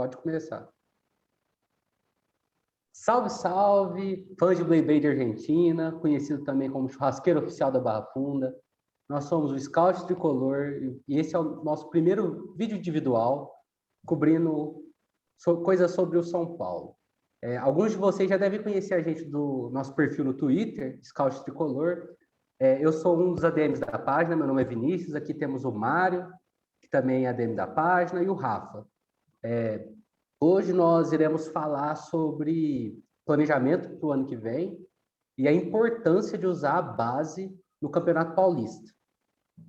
Pode começar. Salve, salve, fãs de Blade Argentina, conhecido também como churrasqueiro oficial da Barra Funda. Nós somos o Scout Tricolor e esse é o nosso primeiro vídeo individual cobrindo coisas sobre o São Paulo. É, alguns de vocês já devem conhecer a gente do nosso perfil no Twitter, Scout Tricolor. É, eu sou um dos ADMs da página, meu nome é Vinícius, aqui temos o Mário, que também é ADM da página, e o Rafa. É, Hoje nós iremos falar sobre planejamento para o ano que vem e a importância de usar a base no Campeonato Paulista.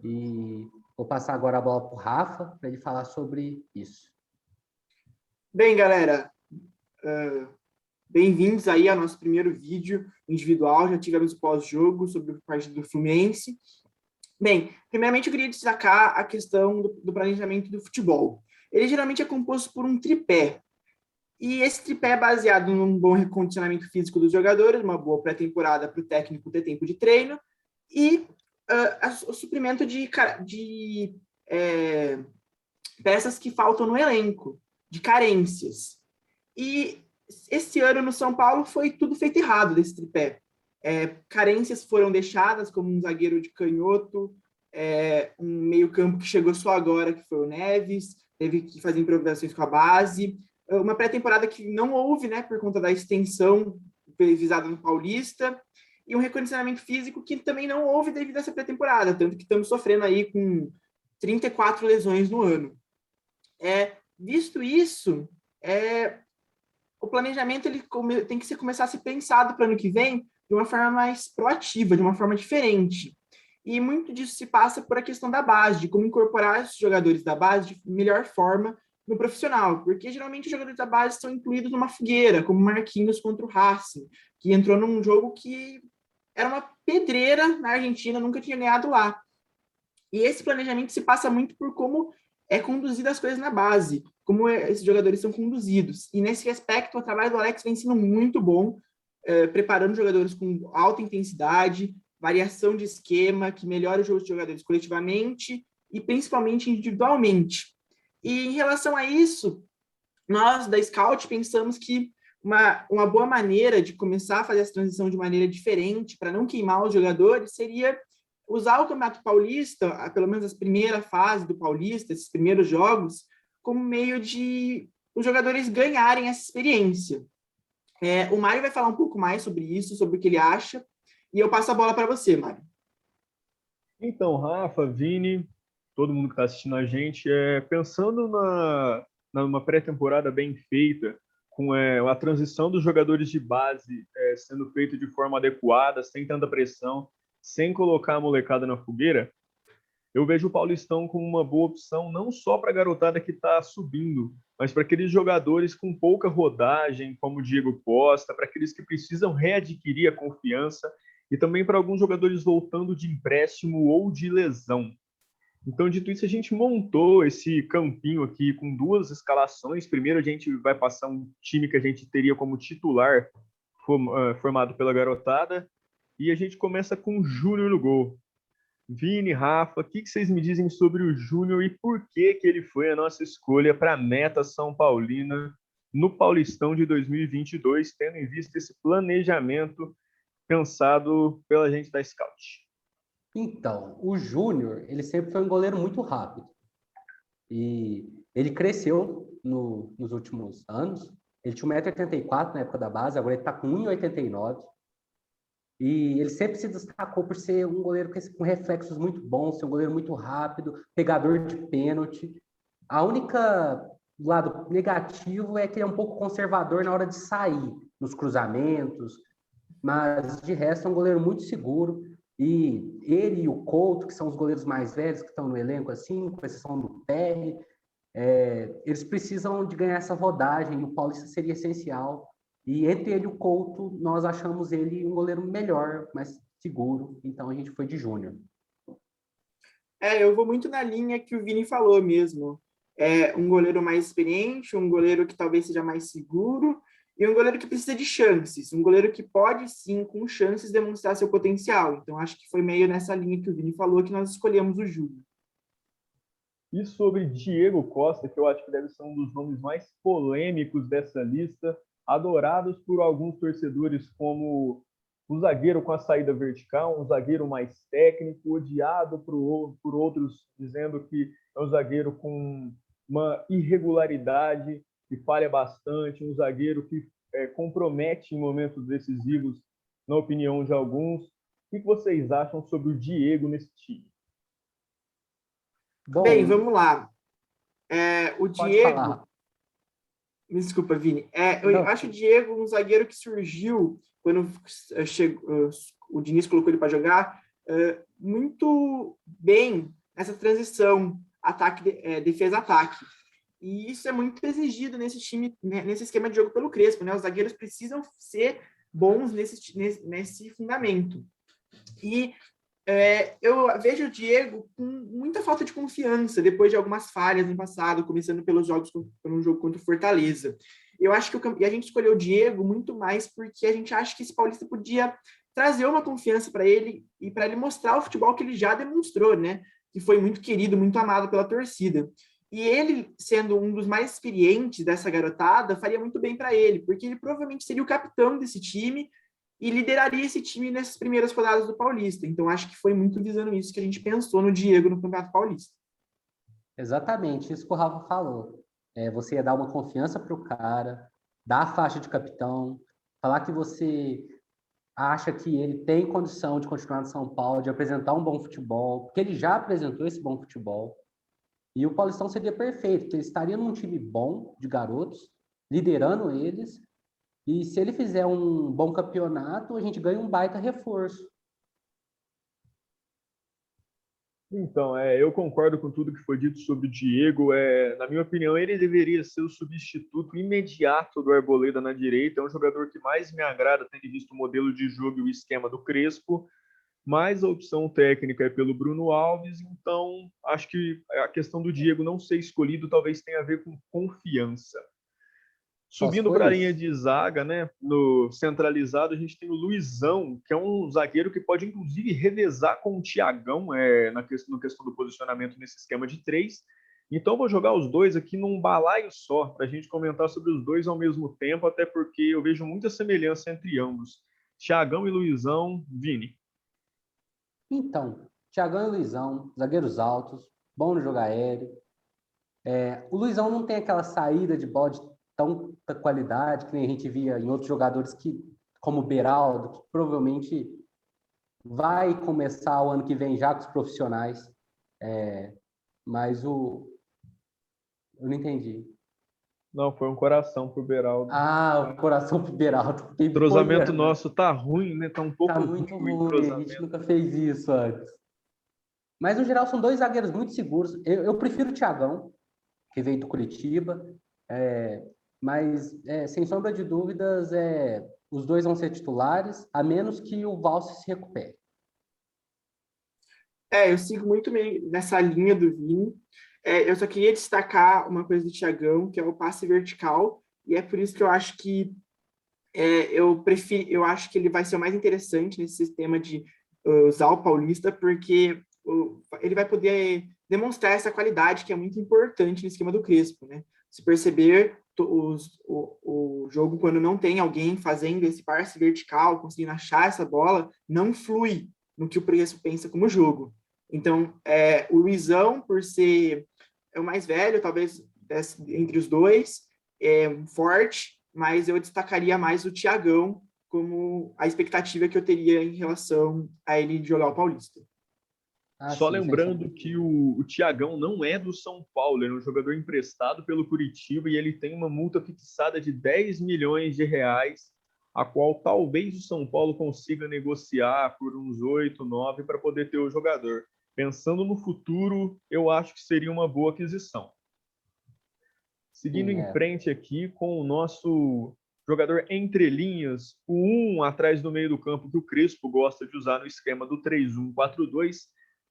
E vou passar agora a bola para o Rafa para ele falar sobre isso. Bem, galera, uh, bem-vindos aí ao nosso primeiro vídeo individual. Já tivemos pós-jogo sobre o partido do Fluminense. Bem, primeiramente eu queria destacar a questão do, do planejamento do futebol ele geralmente é composto por um tripé. E esse tripé é baseado num bom recondicionamento físico dos jogadores, uma boa pré-temporada para o técnico ter tempo de treino e uh, o suprimento de, de é, peças que faltam no elenco, de carências. E esse ano no São Paulo foi tudo feito errado desse tripé. É, carências foram deixadas, como um zagueiro de canhoto, é, um meio-campo que chegou só agora, que foi o Neves, teve que fazer improvisações com a base. Uma pré-temporada que não houve, né, por conta da extensão visada no Paulista, e um recondicionamento físico que também não houve devido a essa pré-temporada, tanto que estamos sofrendo aí com 34 lesões no ano. É, visto isso, é, o planejamento ele come, tem que ser, começar a ser pensado para o ano que vem de uma forma mais proativa, de uma forma diferente. E muito disso se passa por a questão da base, de como incorporar os jogadores da base de melhor forma no profissional, porque geralmente os jogadores da base são incluídos numa fogueira, como Marquinhos contra o Racing, que entrou num jogo que era uma pedreira na Argentina, nunca tinha ganhado lá. E esse planejamento se passa muito por como é conduzida as coisas na base, como é, esses jogadores são conduzidos. E nesse aspecto, o trabalho do Alex vem sendo muito bom, eh, preparando jogadores com alta intensidade, variação de esquema, que melhore o jogo de jogadores coletivamente e principalmente individualmente. E em relação a isso, nós da Scout pensamos que uma, uma boa maneira de começar a fazer essa transição de maneira diferente, para não queimar os jogadores, seria usar o Campeonato Paulista, pelo menos as primeira fase do Paulista, esses primeiros jogos, como meio de os jogadores ganharem essa experiência. É, o Mário vai falar um pouco mais sobre isso, sobre o que ele acha, e eu passo a bola para você, Mário. Então, Rafa, Vini, todo mundo que está assistindo a gente, é, pensando na, numa pré-temporada bem feita, com é, a transição dos jogadores de base é, sendo feita de forma adequada, sem tanta pressão, sem colocar a molecada na fogueira, eu vejo o Paulistão como uma boa opção, não só para a garotada que está subindo, mas para aqueles jogadores com pouca rodagem, como o Diego Costa, para aqueles que precisam readquirir a confiança e também para alguns jogadores voltando de empréstimo ou de lesão. Então, dito isso, a gente montou esse campinho aqui com duas escalações. Primeiro, a gente vai passar um time que a gente teria como titular ah, formado pela garotada. E a gente começa com o Júnior no gol. Vini, Rafa, o que, vocês me dizem sobre o Júnior e por que, que ele foi a nossa escolha para a meta São Paulina no Paulistão de 2022, tendo em vista esse planejamento pensado pela gente da Scout? Então, o Júnior, ele sempre foi um goleiro muito rápido. E ele cresceu no, nos últimos anos. Ele tinha 1,84m na época da base, agora ele está com 1,89m. E ele sempre se destacou por ser um goleiro com reflexos muito bons, ser um goleiro muito rápido, pegador de pênalti. A única lado negativo é que ele é um pouco conservador na hora de sair, nos cruzamentos, mas de resto é um goleiro muito seguro. E ele e o Couto, que são os goleiros mais velhos que estão no elenco, assim, com exceção do PR, é, eles precisam de ganhar essa rodagem, e o Paulista seria essencial. E entre ele e o Couto, nós achamos ele um goleiro melhor, mais seguro, então a gente foi de Júnior. É, eu vou muito na linha que o Vini falou mesmo. É um goleiro mais experiente, um goleiro que talvez seja mais seguro, e um goleiro que precisa de chances, um goleiro que pode sim, com chances, demonstrar seu potencial. Então, acho que foi meio nessa linha que o Vini falou que nós escolhemos o Júnior. E sobre Diego Costa, que eu acho que deve ser um dos nomes mais polêmicos dessa lista, adorados por alguns torcedores como um zagueiro com a saída vertical, um zagueiro mais técnico, odiado por, por outros, dizendo que é um zagueiro com uma irregularidade, que falha bastante, um zagueiro que é, compromete em momentos decisivos, na opinião de alguns. O que vocês acham sobre o Diego nesse time? Bom, Bem, vamos lá. É, o Diego. Falar. Me desculpa, Vini. É, eu Não. acho o Diego um zagueiro que surgiu quando chegou, o Diniz colocou ele para jogar é, muito bem nessa transição ataque defesa-ataque. E isso é muito exigido nesse time, né, nesse esquema de jogo pelo Crespo, né? Os zagueiros precisam ser bons nesse, nesse, nesse fundamento. E é, eu vejo o Diego com muita falta de confiança depois de algumas falhas no passado, começando pelos jogos pelo jogo contra o Fortaleza. Eu acho que o, e a gente escolheu o Diego muito mais porque a gente acha que esse Paulista podia trazer uma confiança para ele e para ele mostrar o futebol que ele já demonstrou, né? Que foi muito querido, muito amado pela torcida. E ele, sendo um dos mais experientes dessa garotada, faria muito bem para ele, porque ele provavelmente seria o capitão desse time e lideraria esse time nessas primeiras rodadas do Paulista. Então, acho que foi muito visando isso que a gente pensou no Diego no Campeonato Paulista. Exatamente, isso que o Rafa falou. É, você ia dar uma confiança para o cara, dar a faixa de capitão, falar que você acha que ele tem condição de continuar no São Paulo, de apresentar um bom futebol, porque ele já apresentou esse bom futebol. E o Paulistão seria perfeito, porque ele estaria num time bom de garotos, liderando eles, e se ele fizer um bom campeonato, a gente ganha um baita reforço. Então, é, eu concordo com tudo que foi dito sobre o Diego. É, na minha opinião, ele deveria ser o substituto imediato do Arboleda na direita. É um jogador que mais me agrada, tendo visto o modelo de jogo e o esquema do Crespo. Mas a opção técnica é pelo Bruno Alves, então acho que a questão do Diego não ser escolhido talvez tenha a ver com confiança. Subindo para a linha de zaga, né, no centralizado, a gente tem o Luizão, que é um zagueiro que pode, inclusive, revezar com o Tiagão é, na questão, na questão do posicionamento nesse esquema de três. Então, vou jogar os dois aqui num balaio só, para a gente comentar sobre os dois ao mesmo tempo, até porque eu vejo muita semelhança entre ambos. Tiagão e Luizão, Vini. Então, Tiagão e Luizão, zagueiros altos, bom no jogo aéreo. É, o Luizão não tem aquela saída de bola de tanta qualidade que nem a gente via em outros jogadores que, como o Beraldo, que provavelmente vai começar o ano que vem já com os profissionais. É, mas o. Eu não entendi. Não, foi um coração pro Beraldo. Ah, o coração pro Beraldo. O entrosamento nosso tá ruim, né? Tá um pouco tá muito ruim. ruim. A gente nunca fez isso antes. Mas, no geral, são dois zagueiros muito seguros. Eu, eu prefiro o Thiagão, que veio do Curitiba. É, mas, é, sem sombra de dúvidas, é, os dois vão ser titulares, a menos que o Valse se recupere. É, eu sigo muito nessa linha do Vini. É, eu só queria destacar uma coisa do Tiagão, que é o passe vertical, e é por isso que eu acho que é, eu prefiro, eu acho que ele vai ser o mais interessante nesse sistema de uh, usar o Paulista, porque uh, ele vai poder demonstrar essa qualidade que é muito importante no esquema do Crespo, né? Se perceber, os, o, o jogo, quando não tem alguém fazendo esse passe vertical, conseguindo achar essa bola, não flui no que o Preço pensa como jogo. Então, é, o Luizão, por ser é o mais velho, talvez entre os dois, é forte, mas eu destacaria mais o Tiagão como a expectativa que eu teria em relação a ele jogar o Paulista. Ah, Só sim, lembrando sim. que o, o Tiagão não é do São Paulo, ele é um jogador emprestado pelo Curitiba e ele tem uma multa fixada de 10 milhões de reais, a qual talvez o São Paulo consiga negociar por uns 8, 9 para poder ter o jogador. Pensando no futuro, eu acho que seria uma boa aquisição. Seguindo sim, é. em frente aqui com o nosso jogador entre linhas, o 1 um atrás do meio do campo que o Crespo gosta de usar no esquema do 3-1-4-2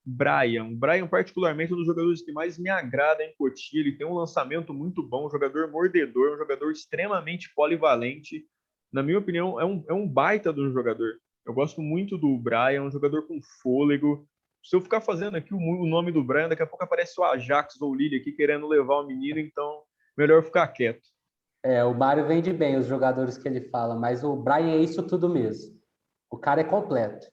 Brian. Brian, particularmente, é um dos jogadores que mais me agrada em Cotia. Ele tem um lançamento muito bom, um jogador mordedor, um jogador extremamente polivalente. Na minha opinião, é um, é um baita do jogador. Eu gosto muito do Brian, um jogador com fôlego. Se eu ficar fazendo aqui o, nome do Brian, daqui a pouco aparece o Ajax ou o Lille aqui querendo levar o menino, então melhor ficar quieto. É, o Mário vende bem os jogadores que ele fala, mas o Brian é isso tudo mesmo. O cara é completo.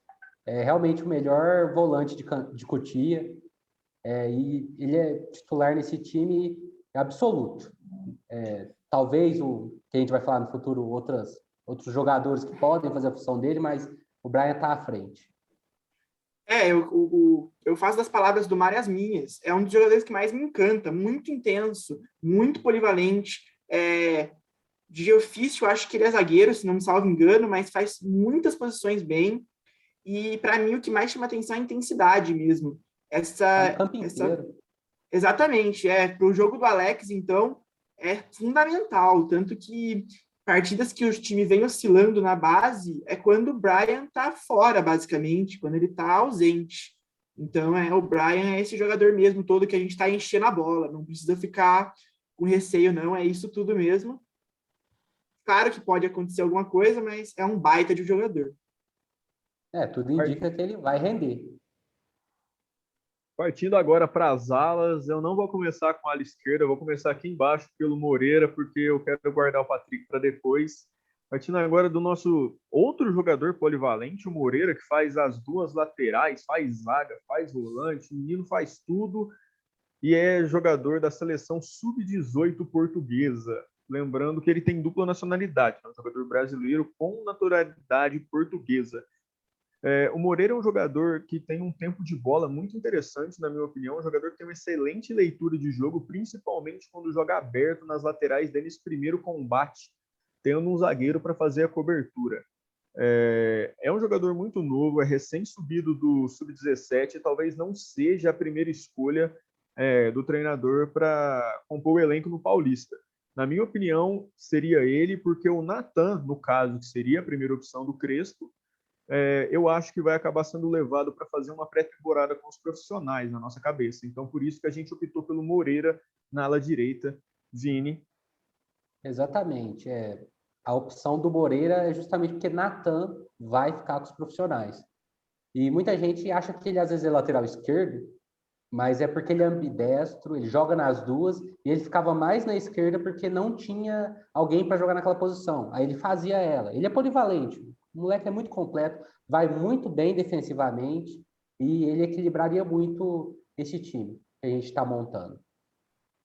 É realmente o melhor volante de, de Cotia. É, e ele é titular nesse time absoluto. É, talvez o que a gente vai falar no futuro, outras, outros jogadores que podem fazer a função dele, mas o Brian está à frente. É, eu, eu, eu faço das palavras do Mário as minhas. É um dos jogadores que mais me encanta, muito intenso, muito polivalente. É, de ofício, eu acho que ele é zagueiro, se não me salvo engano, mas faz muitas posições bem. E para mim o que mais chama atenção é a intensidade mesmo. Essa, é essa exatamente, é para o jogo do Alex, então é fundamental, tanto que partidas que o time vem oscilando na base é quando o Brian está fora, basicamente, quando ele está ausente. Então, é o Brian é esse jogador mesmo todo que a gente está enchendo a bola, não precisa ficar com receio, não, é isso tudo mesmo. Claro que pode acontecer alguma coisa, mas é um baita de jogador. É, tudo indica que ele vai render. Partindo agora para as alas, eu não vou começar com a ala esquerda, eu vou começar aqui embaixo pelo Moreira, porque eu quero guardar o Patrick para depois. Partindo agora do nosso outro jogador polivalente, o Moreira, que faz as duas laterais, faz zaga, faz volante, o menino faz tudo e é jogador da seleção sub-18 portuguesa. Lembrando que ele tem dupla nacionalidade, é um jogador brasileiro com naturalidade portuguesa. É, o Moreira é um jogador que tem um tempo de bola muito interessante, na minha opinião. Um jogador que tem uma excelente leitura de jogo, principalmente quando joga aberto nas laterais dele primeiro combate, tendo um zagueiro para fazer a cobertura. É, é, um jogador muito novo, é recém-subido do Sub-17 e talvez não seja a primeira escolha é, do treinador para compor o elenco no Paulista. Na minha opinião, seria ele, porque o Natan, no caso, que seria a primeira opção do Crespo, é, eu acho que vai acabar sendo levado para fazer uma pré-temporada com os profissionais na nossa cabeça. Então, por isso que a gente optou pelo Moreira na ala direita, Vini. Exatamente. É, a opção do Moreira é justamente porque Natan vai ficar com os profissionais. E muita gente acha que ele às vezes é lateral esquerdo, mas é porque ele é ambidestro, ele joga nas duas, e ele ficava mais na esquerda porque não tinha alguém para jogar naquela posição. Aí ele fazia ela. Ele é polivalente, o moleque é muito completo, vai muito bem defensivamente e ele equilibraria muito esse time que a gente está montando.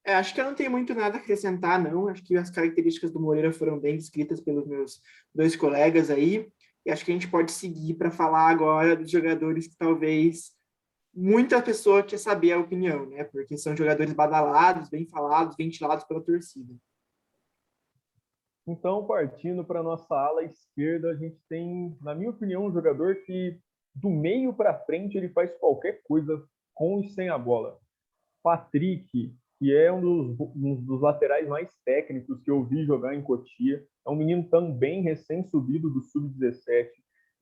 É, acho que eu não tenho muito nada a acrescentar, não. Acho que as características do Moreira foram bem descritas pelos meus dois colegas aí. E acho que a gente pode seguir para falar agora dos jogadores que talvez muita pessoa quer saber a opinião, né? Porque são jogadores badalados, bem falados, ventilados pela torcida. Então, partindo para nossa ala esquerda, a gente tem, na minha opinião, um jogador que do meio para frente ele faz qualquer coisa com e sem a bola. Patrick, que é um dos, um dos laterais mais técnicos que eu vi jogar em Cotia, é um menino também recém-subido do Sub-17,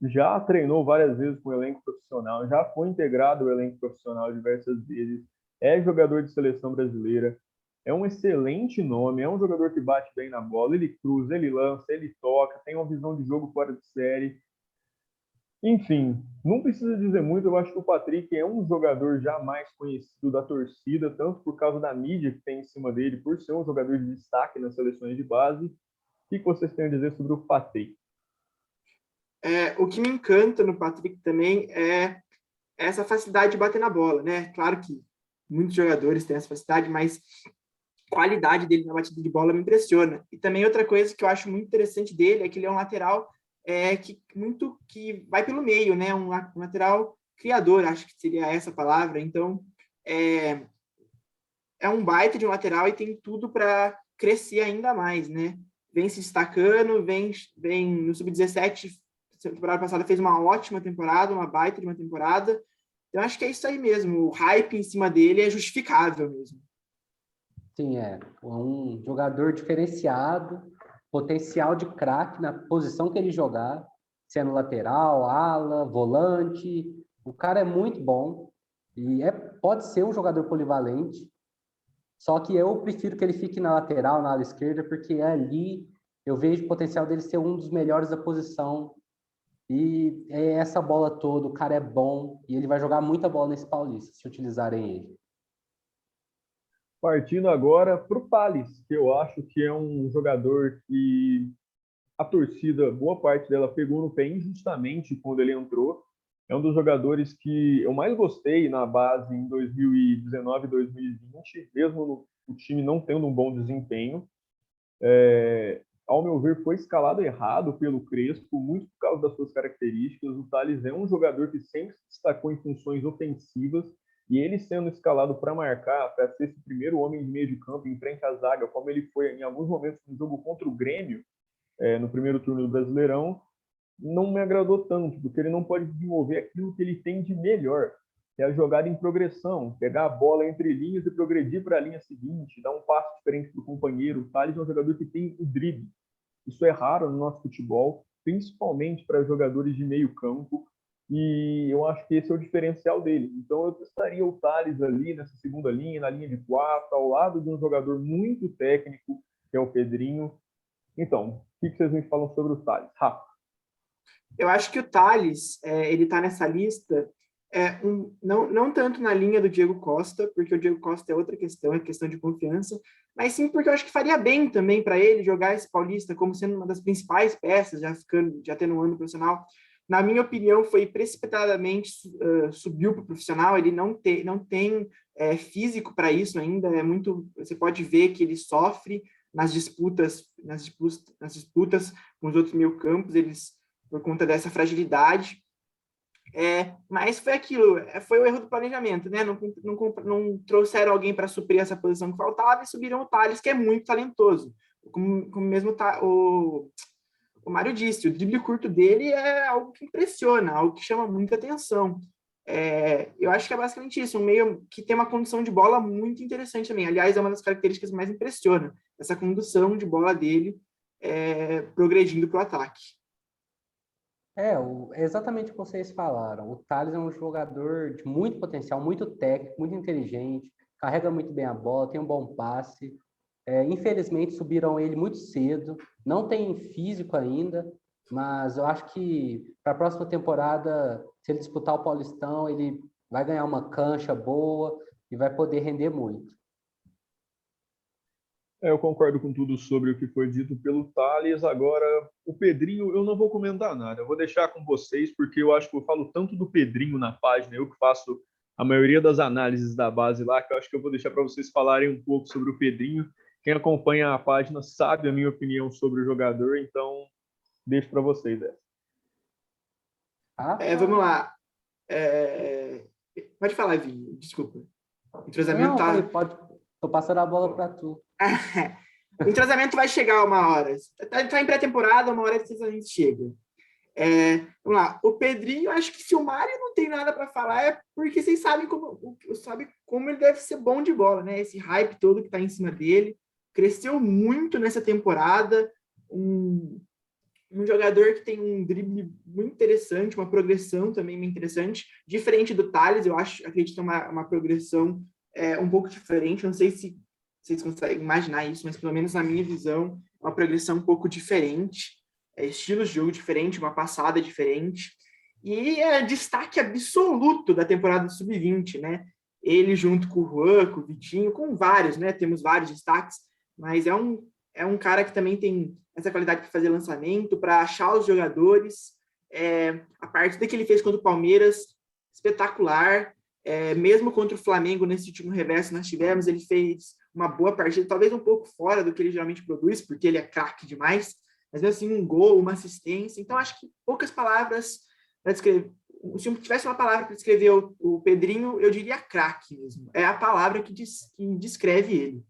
já treinou várias vezes com o elenco profissional, já foi integrado ao elenco profissional diversas vezes, é jogador de seleção brasileira, é um excelente nome, é um jogador que bate bem na bola, ele cruza, ele lança, ele toca, tem uma visão de jogo fora de série. Enfim, não precisa dizer muito, eu acho que o Patrick é um jogador já mais conhecido da torcida, tanto por causa da mídia que tem em cima dele, por ser um jogador de destaque nas seleções de base. O que vocês têm a dizer sobre o Patrick? É, o que me encanta no Patrick também é essa facilidade de bater na bola, né? Claro que muitos jogadores têm essa facilidade, mas qualidade dele na batida de bola me impressiona. E também outra coisa que eu acho muito interessante dele é que ele é um lateral é, que muito que vai pelo meio, né? Um, um lateral criador, acho que seria essa palavra. Então, é, é um baita de um lateral e tem tudo para crescer ainda mais, né? Vem se destacando, vem, vem no sub-17, temporada passada fez uma ótima temporada, uma baita de uma temporada. Eu acho que é isso aí mesmo. O hype em cima dele é justificável mesmo. Sim, é. Um jogador diferenciado, potencial de craque na posição que ele jogar, sendo lateral, ala, volante. O cara é muito bom e é, pode ser um jogador polivalente. Só que eu prefiro que ele fique na lateral, na ala esquerda, porque ali eu vejo o potencial dele ser um dos melhores da posição E é essa bola toda, o cara é bom e ele vai jogar muita bola nesse Paulista, se utilizarem ele. Partindo agora para o Thales, que eu acho que é um jogador que a torcida, boa parte dela, pegou no pé injustamente quando ele entrou. É um dos jogadores que eu mais gostei na base em 2019 e 2020, mesmo no, o time não tendo um bom desempenho. É, ao meu ver, foi escalado errado pelo Crespo, muito por causa das suas características. O Thales é um jogador que sempre se destacou em funções ofensivas, e ele sendo escalado para marcar, para ser esse primeiro homem de meio de campo em frente à zaga, como ele foi em alguns momentos no jogo contra o Grêmio, é, no primeiro turno do Brasileirão, não me agradou tanto, porque ele não pode desenvolver aquilo que ele tem de melhor, que é a jogada em progressão, pegar a bola entre linhas e progredir para a linha seguinte, dar um passo diferente para o companheiro. O Thales é um jogador que tem o drible, isso é raro no nosso futebol, principalmente para jogadores de meio campo, e eu acho que esse é o diferencial dele. Então eu estaria o Thales ali nessa segunda linha, na linha de quatro, ao lado de um jogador muito técnico, que é o Pedrinho. Então, o que vocês me falam sobre o Thales? Rafa. Eu acho que o Thales, é, ele está nessa lista, é, um, não, não tanto na linha do Diego Costa, porque o Diego Costa é outra questão, é questão de confiança, mas sim porque eu acho que faria bem também para ele jogar esse Paulista como sendo uma das principais peças, já ficando, já tendo um ano profissional. Na minha opinião, foi precipitadamente uh, subiu para o profissional. Ele não, te, não tem é, físico para isso ainda. É muito. Você pode ver que ele sofre nas disputas, nas disputas, nas disputas com os outros meio campos. Eles por conta dessa fragilidade. É, mas foi aquilo, é, foi o erro do planejamento, né? Não, não, não trouxeram alguém para suprir essa posição que faltava e subiram o Thales, que é muito talentoso. Como, como mesmo tá, o, o Mário disse, o drible curto dele é algo que impressiona, algo que chama muita atenção. É, eu acho que é basicamente isso, um meio que tem uma condução de bola muito interessante também. Aliás, é uma das características que mais impressiona, essa condução de bola dele é, progredindo para o ataque. É, o, é exatamente o que vocês falaram. O Thales é um jogador de muito potencial, muito técnico, muito inteligente, carrega muito bem a bola, tem um bom passe. É, infelizmente, subiram ele muito cedo, não tem físico ainda, mas eu acho que para a próxima temporada, se ele disputar o Paulistão, ele vai ganhar uma cancha boa e vai poder render muito. É, eu concordo com tudo sobre o que foi dito pelo Thales. Agora, o Pedrinho, eu não vou comentar nada. Eu vou deixar com vocês, porque eu acho que eu falo tanto do Pedrinho na página, eu que faço a maioria das análises da base lá, que eu acho que eu vou deixar para vocês falarem um pouco sobre o Pedrinho. Quem acompanha a página sabe a minha opinião sobre o jogador, então deixo para vocês essa. Ah, é, vamos lá. É... Pode falar, Vinho, desculpa. O entrosamento não, tá... Pode, tô passando a bola para tu. o entrosamento vai chegar uma hora. Está tá em pré-temporada, uma hora a gente chega. É, vamos lá. O Pedrinho, acho que se o Mário não tem nada para falar, é porque vocês sabem como, sabe como ele deve ser bom de bola, né? Esse hype todo que está em cima dele. Cresceu muito nessa temporada. Um, um jogador que tem um drible muito interessante, uma progressão também muito interessante, diferente do Thales, eu acho, acredito uma, uma progressão é, um pouco diferente. Não sei se vocês conseguem imaginar isso, mas pelo menos na minha visão, uma progressão um pouco diferente, é, estilos de jogo diferente, uma passada diferente. E é destaque absoluto da temporada do Sub-20, né? Ele junto com o Juan, com o Vitinho, com vários, né? Temos vários destaques, mas é um, é um cara que também tem essa qualidade para fazer lançamento, para achar os jogadores. É, a partida que ele fez contra o Palmeiras, espetacular. É, mesmo contra o Flamengo, nesse último reverso nós tivemos, ele fez uma boa partida, talvez um pouco fora do que ele geralmente produz, porque ele é craque demais, mas mesmo assim um gol, uma assistência. Então acho que poucas palavras para descrever. Se eu tivesse uma palavra para descrever o, o, Pedrinho, eu diria craque mesmo. É a palavra que, diz, que descreve ele.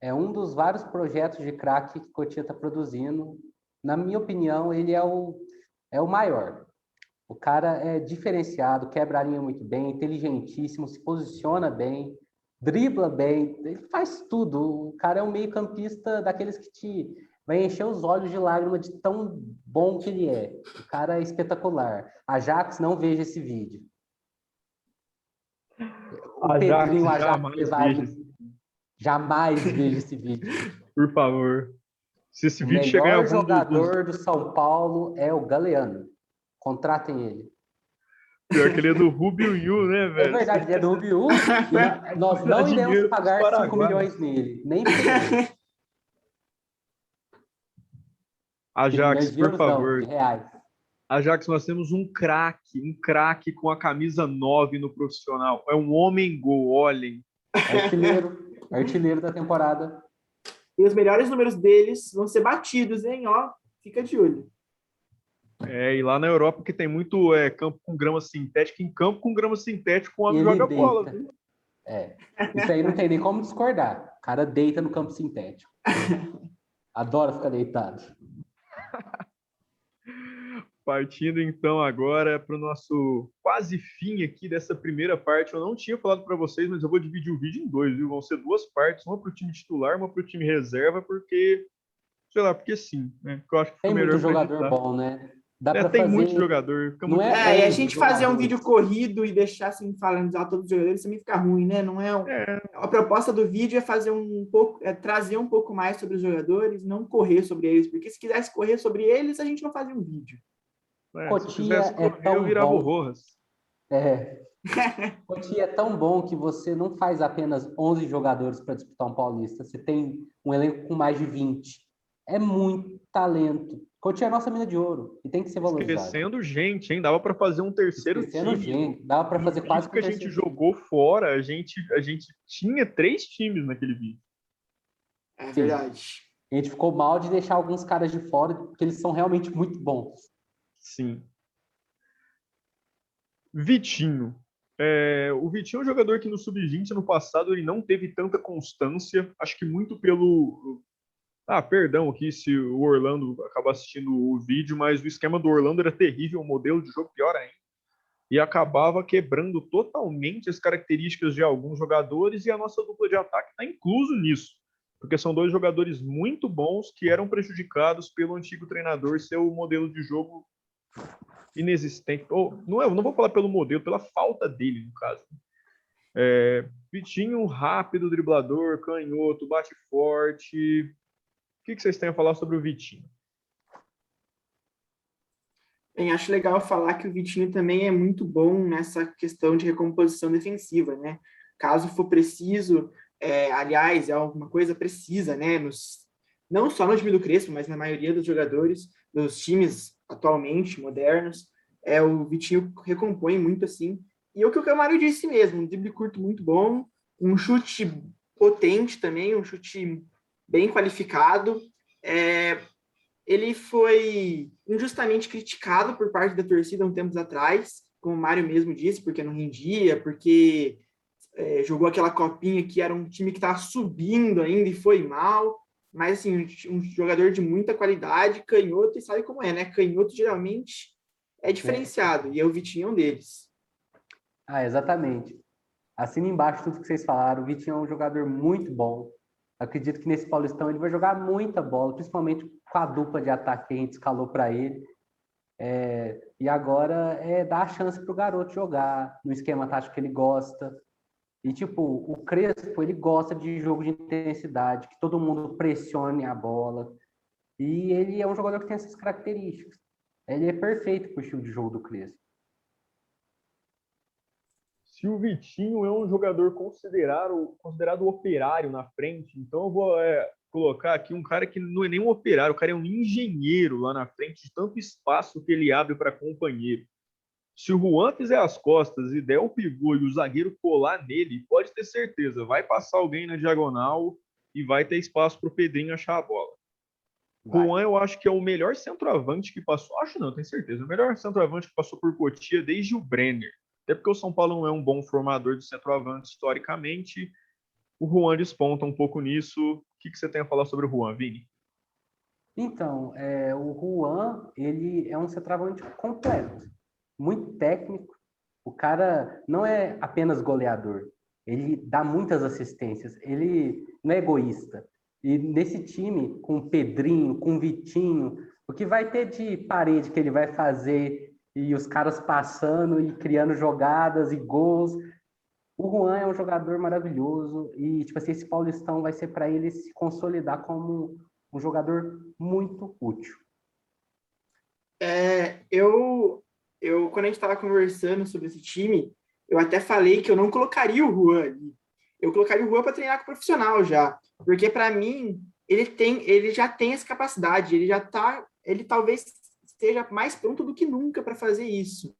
É um dos vários projetos de craque que Cotia está produzindo. Na minha opinião, ele é o, é o maior. O cara é diferenciado, quebra a linha muito bem, inteligentíssimo, se posiciona bem, dribla bem, ele faz tudo. O cara é um meio-campista daqueles que te vai encher os olhos de lágrima de tão bom que ele é. O cara é espetacular. Ajax, não veja esse vídeo. O Ajax, Pedrinho Ajax veja. Jamais veja esse vídeo. Por favor. Se esse o vídeo chegar algum jogador do... São Paulo é o Galeano. Contratem ele. Pior que ele é do Rubio Yu, né, É velho? verdade, ele é do Rubio. e nós não iremos pagar 5 paraguaios. milhões nele. Nem. Ajax, por não, favor. Ajax, nós temos um craque, um craque com a camisa 9 no profissional. É um homem gol, olhem. Artilheiro, artilheiro da temporada. E os melhores números deles vão ser batidos, hein? Ó, fica de olho. É, e lá na Europa que tem muito é, campo com grama sintética, em campo com grama sintética, o homem joga deita. bola. viu? É. Isso aí não tem nem como discordar. O cara deita no campo sintético. Adora ficar deitado. Partindo então agora para o nosso quase fim aqui dessa primeira parte. Eu não tinha falado para vocês, mas eu vou dividir o vídeo em dois, viu? Vão ser duas partes, uma para o time titular, uma para o time reserva, porque, sei lá, porque sim, né? Porque eu acho que foi Tem melhor muito pra jogador editar. bom, né? Dá É, pra tem fazer... muito jogador. Fica Não muito... é- É, e a gente fazer um vídeo corrido e deixar assim falando de todos os jogadores também fica ruim, né? Não é, um- É, A proposta do vídeo é fazer um pouco, é trazer um pouco mais sobre os jogadores, não correr sobre eles, porque se quisesse correr sobre eles, a gente não fazia um vídeo. É, se Cotia eu quisesse é correr, tão eu virava bom. o Rojas. É. Cotia é tão bom que você não faz apenas 11 jogadores para disputar um paulista. Você tem um elenco com mais de 20. É muito talento. Cotia é a nossa mina de ouro e tem que ser valorizado. Esquecendo gente, hein? Dava para fazer um terceiro Esquecendo time. gente. Dava para fazer quase que a gente terceiro. jogou fora, a gente, a gente tinha três times naquele vídeo. É Sim. verdade. A gente ficou mal de deixar alguns caras de fora, porque eles são realmente muito bons. Sim. Vitinho. É, o Vitinho é um jogador que no Sub-20 no passado ele não teve tanta constância, acho que muito pelo. Ah, perdão aqui se o Orlando acaba assistindo o vídeo, mas o esquema do Orlando era terrível, o modelo de jogo pior ainda. E acabava quebrando totalmente as características de alguns jogadores e a nossa dupla de ataque está incluso nisso. Porque são dois jogadores muito bons que eram prejudicados pelo antigo treinador ser o modelo de jogo inexistente. Ou, não, é, não vou falar pelo modelo, pela falta dele, no caso. É, Vitinho, rápido, driblador, canhoto, bate forte. O que, que vocês têm a falar sobre o Vitinho? Bem, acho legal falar que o Vitinho também é muito bom nessa questão de recomposição defensiva, né? Caso for preciso, é, aliás, é alguma coisa precisa, né? Nos, não só no time do Crespo, mas na maioria dos jogadores, dos times atualmente modernos, é o Vitinho recompõe muito assim. E é o que o Camário disse mesmo, um drible curto muito bom, um chute potente também, um chute bem qualificado. É, ele foi injustamente criticado por parte da torcida um tempos atrás, como o Mário mesmo disse, porque não rendia, porque é, jogou aquela copinha que era um time que estava subindo ainda e foi mal. Mas, assim, um jogador de muita qualidade, canhoto, e sabe como é, né? Canhoto geralmente é diferenciado, e o Vitinho é um deles. Ah, exatamente. Assina embaixo tudo que vocês falaram. O Vitinho é um jogador muito bom. Acredito que nesse Paulistão ele vai jogar muita bola, principalmente com a dupla de ataque que a gente escalou para ele. É, e agora é dar a chance para o garoto jogar no esquema tático que ele gosta. E, tipo, o Crespo, ele gosta de jogo de intensidade, que todo mundo pressione a bola. E ele é um jogador que tem essas características. Ele é perfeito para o estilo de jogo do Crespo. Se o Vitinho é um jogador considerado, considerado operário na frente, então eu vou é, colocar aqui um cara que não é nem um operário, o cara é um engenheiro lá na frente, de tanto espaço que ele abre para companheiro. Se o Juan fizer as costas e der o pivô e o zagueiro colar nele, pode ter certeza, vai passar alguém na diagonal e vai ter espaço para o Pedrinho achar a bola. Vai. Juan, eu acho que é o melhor centroavante que passou. Acho não, tenho certeza. O melhor centroavante que passou por Cotia desde o Brenner. Até porque o São Paulo não é um bom formador de centroavante historicamente. O Juan desponta um pouco nisso. O que, que você tem a falar sobre o Juan, Vini? Então, é, o Juan, ele é um centroavante completo, muito técnico. O cara não é apenas goleador, ele dá muitas assistências, ele não é egoísta. E nesse time, com o Pedrinho, com o Vitinho, o que vai ter de parede que ele vai fazer e os caras passando e criando jogadas e gols. O Juan é um jogador maravilhoso e, tipo assim, esse Paulistão vai ser para ele se consolidar como um jogador muito útil. É, eu eu quando a gente estava conversando sobre esse time, eu até falei que eu não colocaria o Juan ali. Eu colocaria o Juan para treinar com profissional já, porque para mim ele tem, ele já tem essa capacidade, ele já tá, ele talvez esteja mais pronto do que nunca para fazer isso.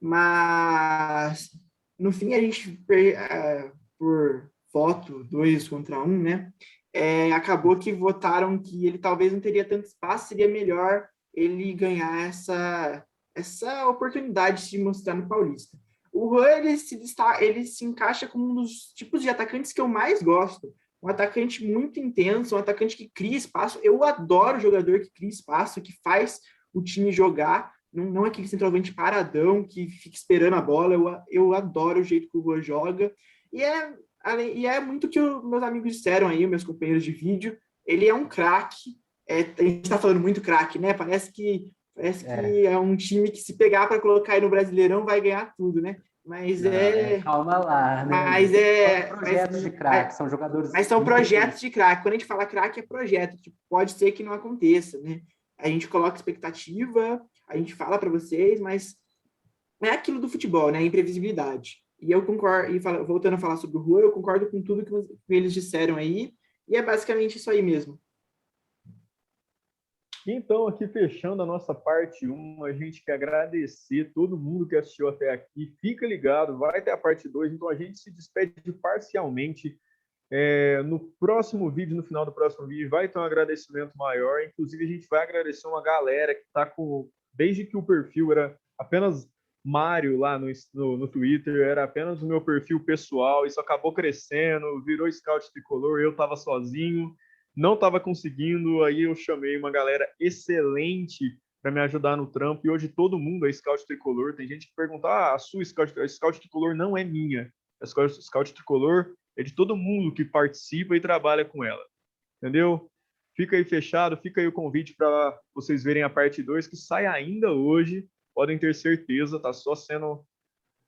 Mas no fim a gente uh, por voto dois contra um, né? É, acabou que votaram que ele talvez não teria tanto espaço, seria melhor ele ganhar essa essa oportunidade de se mostrar no Paulista. O Juan ele se destaca, ele se encaixa como um dos tipos de atacantes que eu mais gosto. Um atacante muito intenso, um atacante que cria espaço. Eu adoro jogador que cria espaço, que faz o time jogar. Não, não é aquele centroavante paradão que fica esperando a bola. Eu, eu adoro o jeito que o Juan joga. E é, e é muito o que meus amigos disseram aí, meus companheiros de vídeo. Ele é um craque. É, a gente está falando muito craque, né? Parece que Parece é. que é um time que, se pegar para colocar aí no Brasileirão, vai ganhar tudo, né? Mas Não, é... é... Calma lá, né? Mas é... São projetos mas, de craque, são jogadores... Mas são projetos de craque. Quando a gente fala craque, é projeto. Tipo, pode ser que não aconteça, né? A gente coloca expectativa, a gente fala para vocês, mas é aquilo do futebol, né? A imprevisibilidade. E eu concordo, e fala, voltando a falar sobre o Rua, eu concordo com tudo que eles disseram aí, e é basicamente isso aí mesmo. Então, aqui fechando a nossa parte 1, a gente quer agradecer todo mundo que assistiu até aqui. Fica ligado, vai ter a parte 2, então a gente se despede parcialmente. É, no próximo vídeo, no final do próximo vídeo, vai ter um agradecimento maior. Inclusive, a gente vai agradecer uma galera que está com. Desde que o perfil era apenas Mário lá no, no, no, Twitter, era apenas o meu perfil pessoal, isso acabou crescendo, virou scout tricolor, eu estava sozinho não estava conseguindo, aí eu chamei uma galera excelente para me ajudar no trampo, e hoje todo mundo é Scout Tricolor. Tem gente que pergunta, ah, a sua Scout, a Scout Tricolor não é minha. A Scout, Scout Tricolor é de todo mundo que participa e trabalha com ela. Entendeu? Fica aí fechado, fica aí o convite para vocês verem a parte 2, que sai ainda hoje. Podem ter certeza, tá só sendo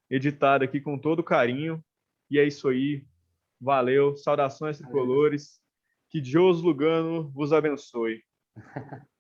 editada aqui com todo carinho. E é isso aí. Valeu. Saudações tricolores. Que Deus Lugano vos abençoe.